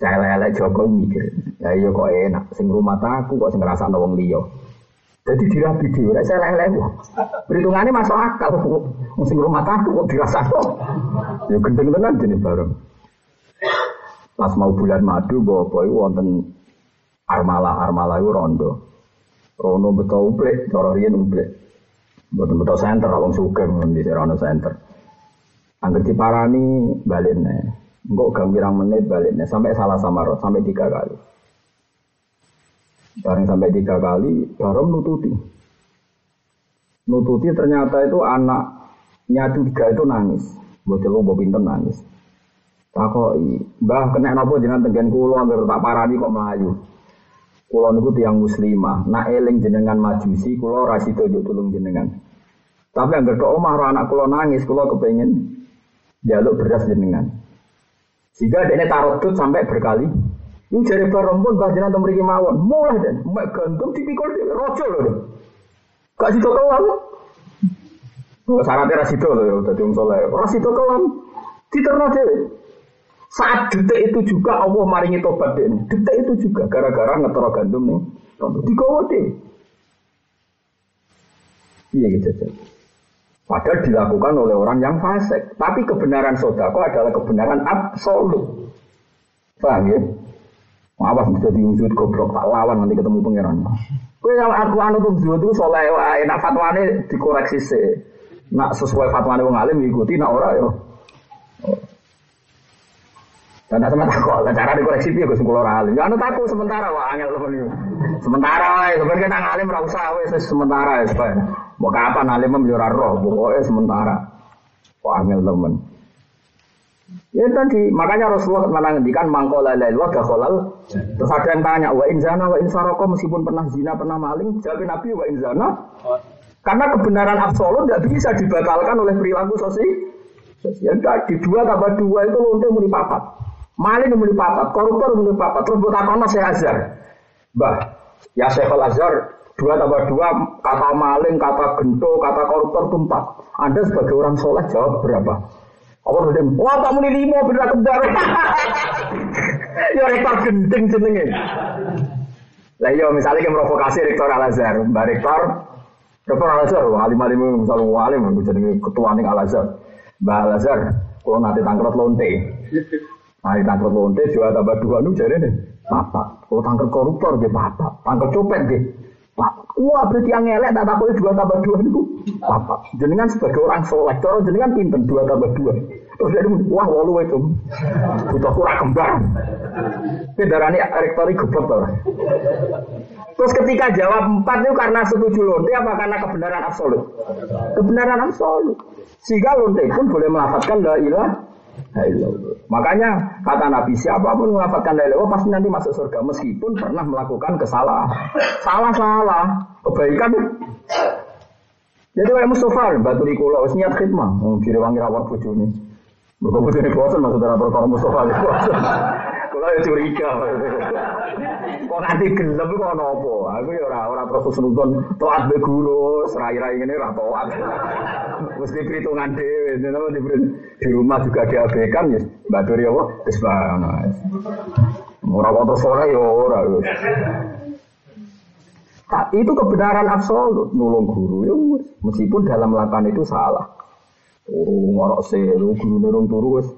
celele Joko mikir. Ya iya kok enak sing rumah aku kok sing ngrasakno wong liya. Jadi dirabi dhewe nek celele kok. Perhitungane masuk akal sing rumah aku kok dirasakno. Ya gendeng tenan jenis bareng. Pas mau bulan madu bawa iku wonten armala armala itu rondo. Rono betul uplek, cara riyen uplek. Betul betul center, wong sugih di Rono center. Angger diparani balik nih. Enggak gang pirang menit balik nih. Sampai salah sama roh, sampai tiga kali. Bareng sampai tiga kali, baru nututi. Nututi ternyata itu anaknya tiga itu nangis. Bocil lo pinter nangis. Takoi, mbah kena nopo jenengan tegen kulo angger tak parani kok melayu. Kulo niku tiang muslimah, nak eling jenengan majusi, kulo rasido juk tulung jenengan. Tapi angger ke omah anak kulo nangis, kulo kepengen jaluk beras jenengan. Jika dia tut sampai berkali, ini jari pun bajian atau mereka mawon, mulai dan mak gantung tipikal dia rojo loh. Gak situ kelam. Syaratnya rasido loh, tadi um soleh. Rasido kelam, diterno dewe. Saat detik itu juga Allah maringi tobat deh. Detik itu juga gara-gara ngetoro gandum nih. Digawa deh. Iya gitu. Padahal dilakukan oleh orang yang fasik. Tapi kebenaran sodako adalah kebenaran absolut. Paham ya? Awas bisa diwujud goblok tak lawan nanti ketemu pangeran. Kue yang aku anu tuh itu soleh wae nak fatwane dikoreksi se. Nak sesuai fatwane wong alim ikuti nak ora yo. Dan sama takut, lah cara dikoreksi dia gue sekolah alim. Ya anu takut sementara wah angel temen Sementara wae, sebenarnya kita ngalim ora wes sementara ya. Mau kapan alim membeli roh, pokoknya sementara. Wah angel temen. Ya tadi, makanya Rasulullah pernah ngendikan mangkola lail wa dakhalal. Terus ada yang tanya, wa inzana wa insaroko meskipun pernah zina, pernah maling, jawab Nabi wa inzana. Karena kebenaran absolut tidak bisa dibatalkan oleh perilaku sosial. Ya tadi dua tambah dua itu lonte muni papat. Maling muni papat, koruptor muni papat. Terus buat apa saya azhar? Bah, ya Syekhul Azhar dua tambah dua kata maling, kata gento, kata koruptor itu empat. Anda sebagai orang soleh jawab berapa? Apa udah? Wah, tak lima bener kembar. ya rektor gendeng jenenge. Lah iya misalnya yang provokasi rektor Al Azhar, Mbak Rektor, rektor Al Azhar, alim alim misalnya alim, jadi ketua nih Al Azhar, Mbak Al Azhar, kalau nanti tangkrut lonte, Nah, tangkrut lonte dua tambah dua nu jadi nih, bapak. Kalau tangkrut koruptor dia bapak, tangkrut copet dia. Wah, berarti yang ngelek tak takut dua tambah dua itu bapak. Jenengan sebagai orang soleh, cara jenengan pinter dua tambah dua. Terus jadi wah walu itu, butuh kurang. Kendaraan ini rektori goblok Terus ketika jawab empat itu karena setuju lonte apa karena kebenaran absolut? Kebenaran absolut. Sehingga lonte pun boleh melafatkan la ilah Makanya kata Nabi siapa pun melafatkan la ilaha pasti nanti masuk surga meskipun pernah melakukan kesalahan. Salah-salah, kebaikan. Jadi kayak Mustafa, batu di kulo, niat khidmah, mau direwangi rawat bojone. Mergo bojone bosan maksudnya perkara Mustafa. Kulo ya curiga. Kok nanti gelem kok nopo? Aku ya ora ora terus nonton toat be guru, serai-rai ngene ora toat. Mesti perhitungan dhewe, di, di rumah juga diabaikan ya. Mbak Duri apa? Wis bang. Ora kok sore ya ora. Nah, itu kebenaran absolut nulung guru ya meskipun dalam melakukan itu salah. Turu ngorok se, guru nurung turu wis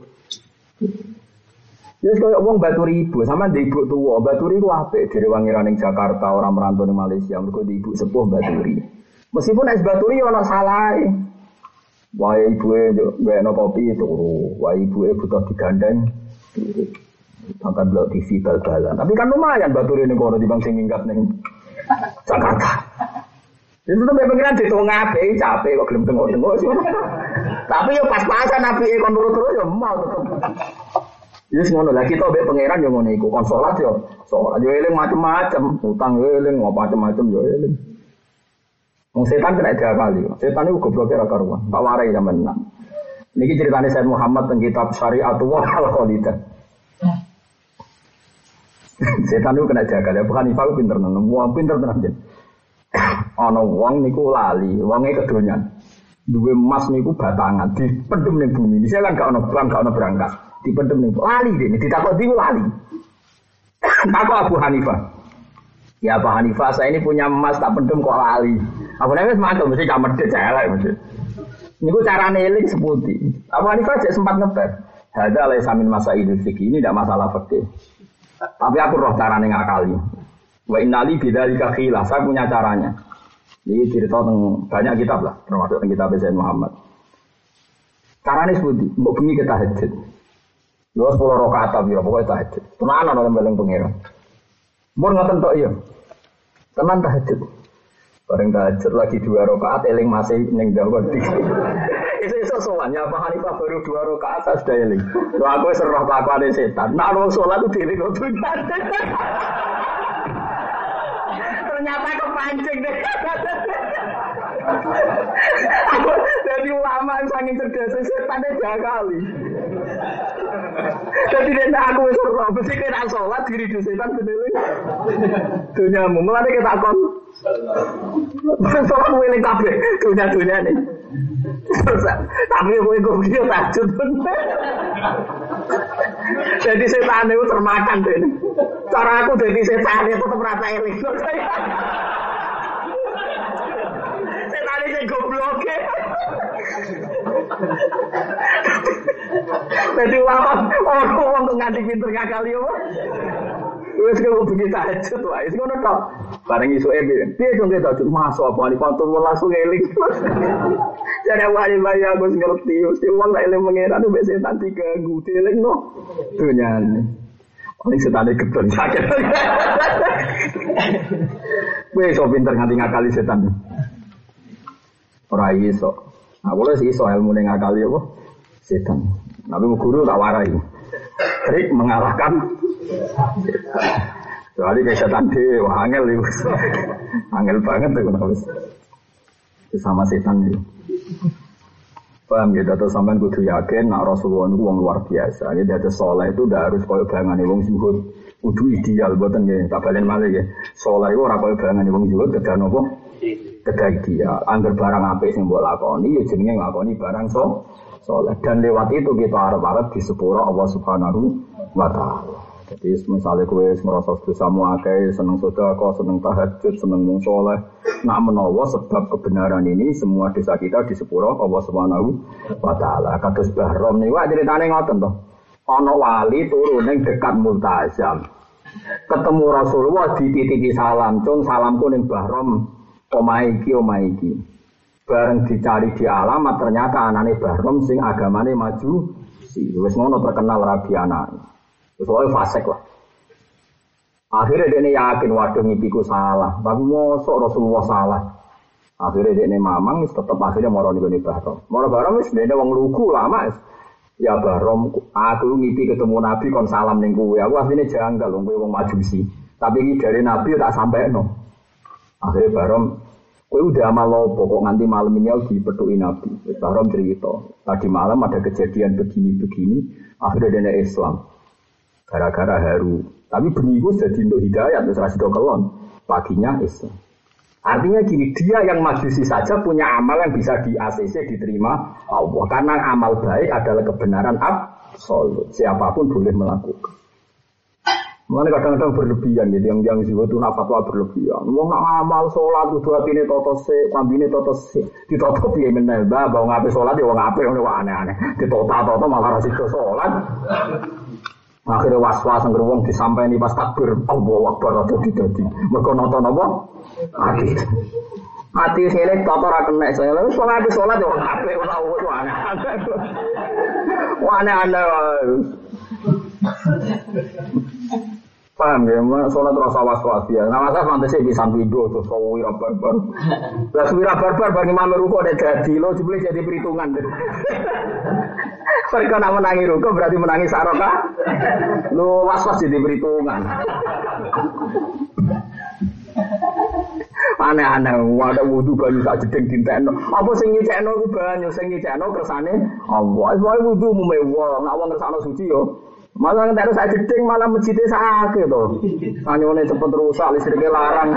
Ya kaya wong batu ribu sama di ibu tua, batu ribu apa? Dari wangiran yang Jakarta orang merantau di Malaysia, mereka di ibu sepuh batu ribu. Meskipun es batu ribu orang salah. Wah ibu gue no kopi turu, wah ibu e butuh digandeng. Angkat belok TV bal-balan. Tapi kan lumayan batu ini kalau di bangsa minggat neng Jakarta. Itu tuh pengiran di tengah ngabe capek kok gelem tengok-tengok sih. Tapi yo pas-pasan nabi kon terus yo mau Yes ngono lah kita be pangeran yo ngono iku kon salat yo salat yo eling macam-macam, utang yo eling macam-macam yo eling. Wong setan kena tiga kali. Setan itu goblok ora karuan. Tak warai zaman enam. Niki ceritanya Said Muhammad tentang kitab Syariatullah al-Khalidah. Setan itu kena ya, bukan Ifah pinter tenan, wong pinter tenan jen. Ana wong niku lali, wonge kedonyan. Duwe emas niku batangan dipendem ning bumi. Bisa kan gak ono bang, gak ono berangkat. Dipendem ning lali dene, ditakok di lali. Takok Abu Hanifah. Ya Abu Hanifah, saya ini punya emas tak pendem kok lali. Abu Hanifah semacam mesti kamar dia celek mesti. Niku cara neling seputi. Abu Hanifah sempat ngeper. Ada oleh samin masa idul fikih ini tidak masalah fikih. Tapi aku roh carane ngakali. Wa innali bidzalika khilah. Saya punya caranya. Ini cerita tentang banyak kitab lah, termasuk tentang kitab Sayyid Muhammad. Caranya seperti, mbok bengi kita Lu sepuluh rakaat tapi pokoknya tahajud. Tenan ana beleng pangeran. Mun ngoten tok iya. Tenan tahajud. Bareng tahajud lagi dua rakaat eling masih ning dawa Itu itu soalnya apa Hanifah baru dua rakaat saya sudah eling. Lo aku serah kelakuan setan. Nah orang sholat itu diri kau Ternyata kepancing deh. Jadi ulama yang sangat cerdas setan deh kali. Jadi dia aku wis ora mesti kena sholat diri di setan benele. Dunyamu mulane kita kon. Sholat weling kabeh dunia-dunia nih. Tapi kowe kok dia tajud. Jadi setan itu termakan deh. Cara aku jadi setan itu tetap rasa eling. Setan itu goblok. Jadi ulama orang orang tuh nganti pinter kali apa? Wes kok begini tahajud wae. Wis ngono tok. Bareng isu piye? Piye dong kita tahajud masuk apa nih pantur langsung eling. Jadi wali bayi aku ngerti. Mesti uang tak eling mengira tuh biasa setan diganggu. Eling no. Dunyane. Ini setan kebetulan sakit. Wes so pinter nganti ngakali setan. Ora iso. Nah, boleh sih iso ilmu ngakali apa? Setan. Nabi guru tak warai. Trik mengalahkan Soalnya kayak setan deh, wah angel itu. angel banget tuh kenapa sama setan itu. Paham gitu, atau sampai kudu yakin, nak Rasulullah itu uang luar biasa. Jadi ada soleh itu udah harus kau bayangan uang zuhud. Kudu ideal, buatan ya, tak balen malah ya. Soleh itu orang kau bayangan uang zuhud, kedah nopo. Kedah ideal. Angger barang apa sih buat lakoni, ya jenenge lakoni barang so. Soleh. Dan lewat itu kita harap-harap di sepura Allah subhanahu wa ta'ala. Jadi misalnya kue merasa dosa muakai, seneng sodako, seneng tahajud, seneng mung soleh. Nak menawa sebab kebenaran ini semua dosa kita di sepuro Allah Subhanahu wa taala. Kados Bahrom niku ceritane ngoten to. Ana wali turun ning dekat Multazam. Ketemu Rasulullah dititipi salam, cung salamku ning Bahrom omahe iki omahe iki. Bareng dicari di alamat ternyata anane Bahrom sing agamane maju. Wis ngono terkenal rabi anak. Soalnya fasek lah. Akhirnya dia yakin waduh ngipiku salah. Tapi mosok Rasulullah salah. Akhirnya dia mamang tetap akhirnya moro nih bahrom. Moro bahrom wis dia wong lugu lama. Ya bahrom, aku ngipi ketemu Nabi kon salam ning kowe. Aku asline janggal wong kowe wong majusi. Tapi ini dari Nabi tak sampai no. Akhirnya bahrom Kowe udah amal lopo kok nganti malam ini aku dipetuki Nabi. Bahrom cerita. Tadi malam ada kejadian begini-begini. Akhirnya dia Islam gara-gara haru. Tapi benih itu jadi untuk hidayat, terus rasido kelon. Paginya Islam. Artinya gini, dia yang majusi saja punya amal yang bisa di ACC diterima Allah. Karena amal baik adalah kebenaran absolut. Siapa pun boleh melakukan. Mana kadang-kadang berlebihan gitu, yang yang jiwa itu nak fatwa berlebihan. Wong nak amal sholat hati ini toto se, ini toto se, di toto piye menel bah, bawa ngape sholat ya wong ngape, wong aneh-aneh. Di toto malah rasido sholat. Akhirnya was-was yang wong disampaikan pas takbir, Allah Akbar atau di. Mereka nonton apa? Hati. Hati sini toto ra kena saya. Lalu sholat di sholat ya wong ape ora itu aneh-aneh. Wah aneh-aneh. Paham ya, sholat rasa was-was ya. Nah, masa bisa video terus kau wira barbar. Lah wira barbar bagi imam ruko ada jadi lo jebule jadi perhitungan deh. Mereka nak menangi ruko berarti menangi saroka. Lo was-was jadi perhitungan. Aneh-aneh, ada wudhu banyu sak jedeng dintekno. Apa sing nyicekno ku banyu, sing nyicekno kersane Allah. Wis wae wudhu mume wong, nak wong kersane suci yo Malah nggak harus jeding malah masjidnya sakit tuh. Anyone cepet rusak listriknya larang.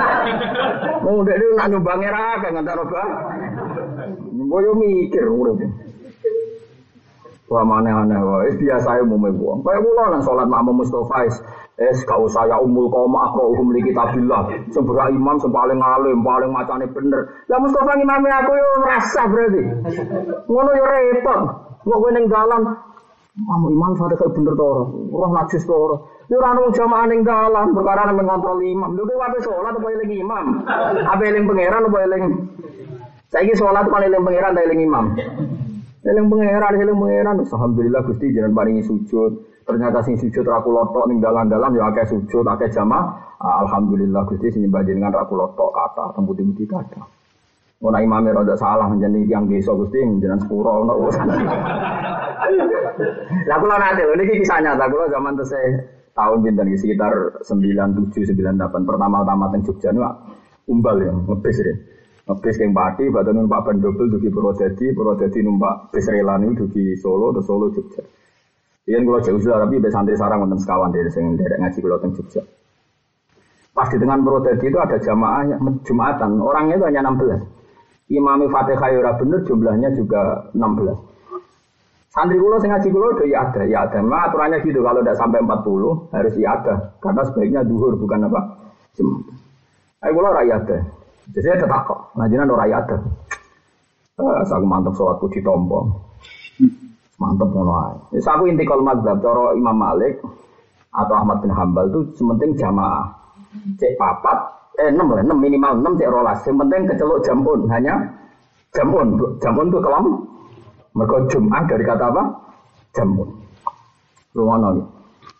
Mau udah itu nak nyumbangnya raga nggak taruh bah. Gue mikir urip. Wah mana aneh wah. Es biasa ya mau buang. Kayak mula nang sholat makmum Mustafa es. Es kau saya umul kau mak kau hukum li kitabillah. Seberang imam sepaling alim paling macamnya bener. Ya Mustafa imamnya aku yo merasa berarti. Ngono yo repot. Nggak gue neng jalan Kamu imam kayak bener toro, roh najis toro. Yo ora ono jamaah ning dalan perkara nang ngontrol imam. Lho kowe ape salat apa eling imam? Ape eling pangeran apa eling Saiki salat paling eling pangeran ta eling imam? Eling pangeran, eling pangeran. Alhamdulillah Gusti jangan paringi sujud. Ternyata sing sujud ra lotok ning dalan-dalan yo akeh sujud, akeh jamaah. Alhamdulillah Gusti sing nyembah jenengan ra lotok kata temputi-temputi kata. Mau imamnya rada salah menjadi yang desa gusti menjadi sepuro ono urusan. Lah kula nate ini kisah nyata kula zaman tesih tahun pinten sekitar 97 98 pertama-tama teng Jogja niku umbal ya ngebis ya. Ngebis keng Pati badan numpak ban double dugi Purwodadi, Purwodadi numpak bis niku dugi Solo terus Solo Jogja. Iya kula jauh tapi be santri sarang wonten sekawan dari sing derek ngaji kula teng Jogja. Pas di tengah Purwodadi itu ada jamaah Jumatan, orangnya itu hanya 16. Imam Fatihah ya bener jumlahnya juga 16. Santri kulo sing ngaji kulo ya ada, ya ada. Memang aturannya gitu kalau tidak sampai 40 harus ya ada. Karena sebaiknya duhur bukan apa? Ayo kulo rakyat ada. Jadi saya tetap kok. Ngajinan orang rakyat ada. Eh, aku mantap sholat puji tombong. Mantap ngono ae. Wis aku inti kal madzhab cara Imam Malik atau Ahmad bin Hambal itu sementing jamaah. Cek papat eh enam lah, enam minimal enam cek rolas. Yang penting kecelok jamun hanya jamun, jamun itu kelam. Mereka Jumat dari kata apa? Jamun. Rumono.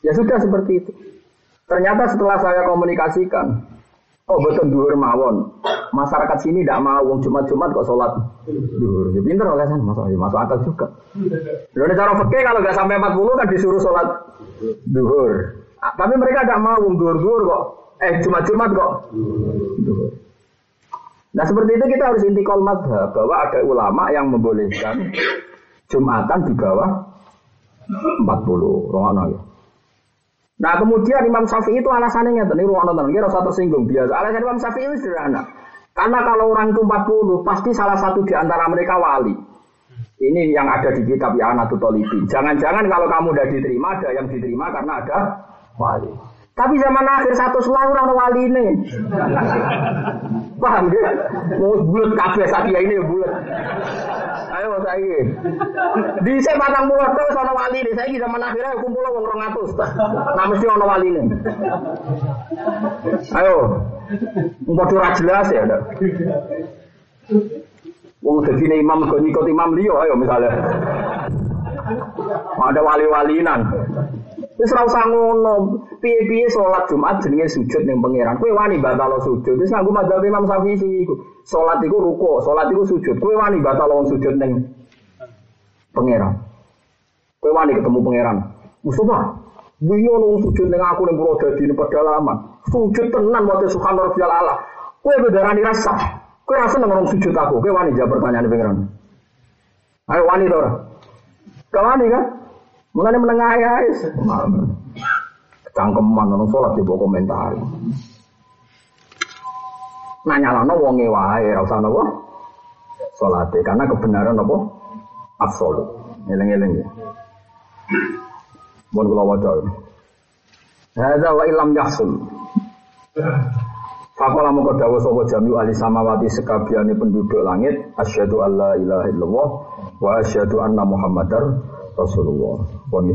Ya sudah seperti itu. Ternyata setelah saya komunikasikan, oh betul dua mawon. Masyarakat sini tidak mau wong Jumat-Jumat kok sholat duhur. Ya pinter oleh sana, masuk, ya, masuk akal juga. Lalu cara fakir kalau nggak sampai 40 kan disuruh sholat duhur. Tapi mereka tidak mau wong duhur-duhur kok Eh Jumat-Jumat kok. Nah seperti itu kita harus intikal madhab bahwa ada ulama yang membolehkan Jumatan di bawah 40 rohana ya. Nah kemudian Imam Syafi'i itu alasannya nih ruang nonton, kira satu tersinggung biasa. Alasan Imam Syafi'i itu sederhana. Karena kalau orang itu 40 pasti salah satu di antara mereka wali. Ini yang ada di kitab ya Tolibin. Jangan-jangan kalau kamu udah diterima ada yang diterima karena ada wali. Tapi zaman akhir satu selang orang wali ini. Paham ya? Mau bulat kafe ya ini bulat. Ayo saya ini. Di saya batang bulat tuh sono wali ini. Saya zaman akhirnya kumpul orang orang atus. Nah mesti orang wali ini. Ayo. Enggak curah jelas ya. Wong jadi imam kau nyikot imam liyo ayo misalnya. Ada wali-walinan. Wis ora usah ngono. Piye-piye salat Jumat jenenge sujud ning pangeran. Kowe wani batal sujud. Wis nganggo madzhab Imam Syafi'i iku. Salat iku ruku, salat iku sujud. Kowe wani batal sujud ning pangeran. Kowe wani ketemu pangeran. Mustafa, wingi ono sujud ning aku ning Purwodadi ning pedalaman. Sujud tenan wae subhanallah rabbiyal ala. Kowe bedarani rasa. Kowe rasa nang wong sujud aku. Kowe wani jawab pertanyaan pangeran. Ayo wani to ora? Kawani kan? Mulane menengah ya, cangkeman orang sholat di bawah komentar. Nanya lah wonge wae, rasa nopo sholat karena kebenaran nopo absolut. Eleng-eleng ya. Mohon kula waca. Hadza wa ilam yahsul. Fakola mongko dawuh sapa jami ahli samawati sekabiane penduduk langit asyhadu alla ilaha illallah wa asyhadu anna muhammadar Rasulullah. Pun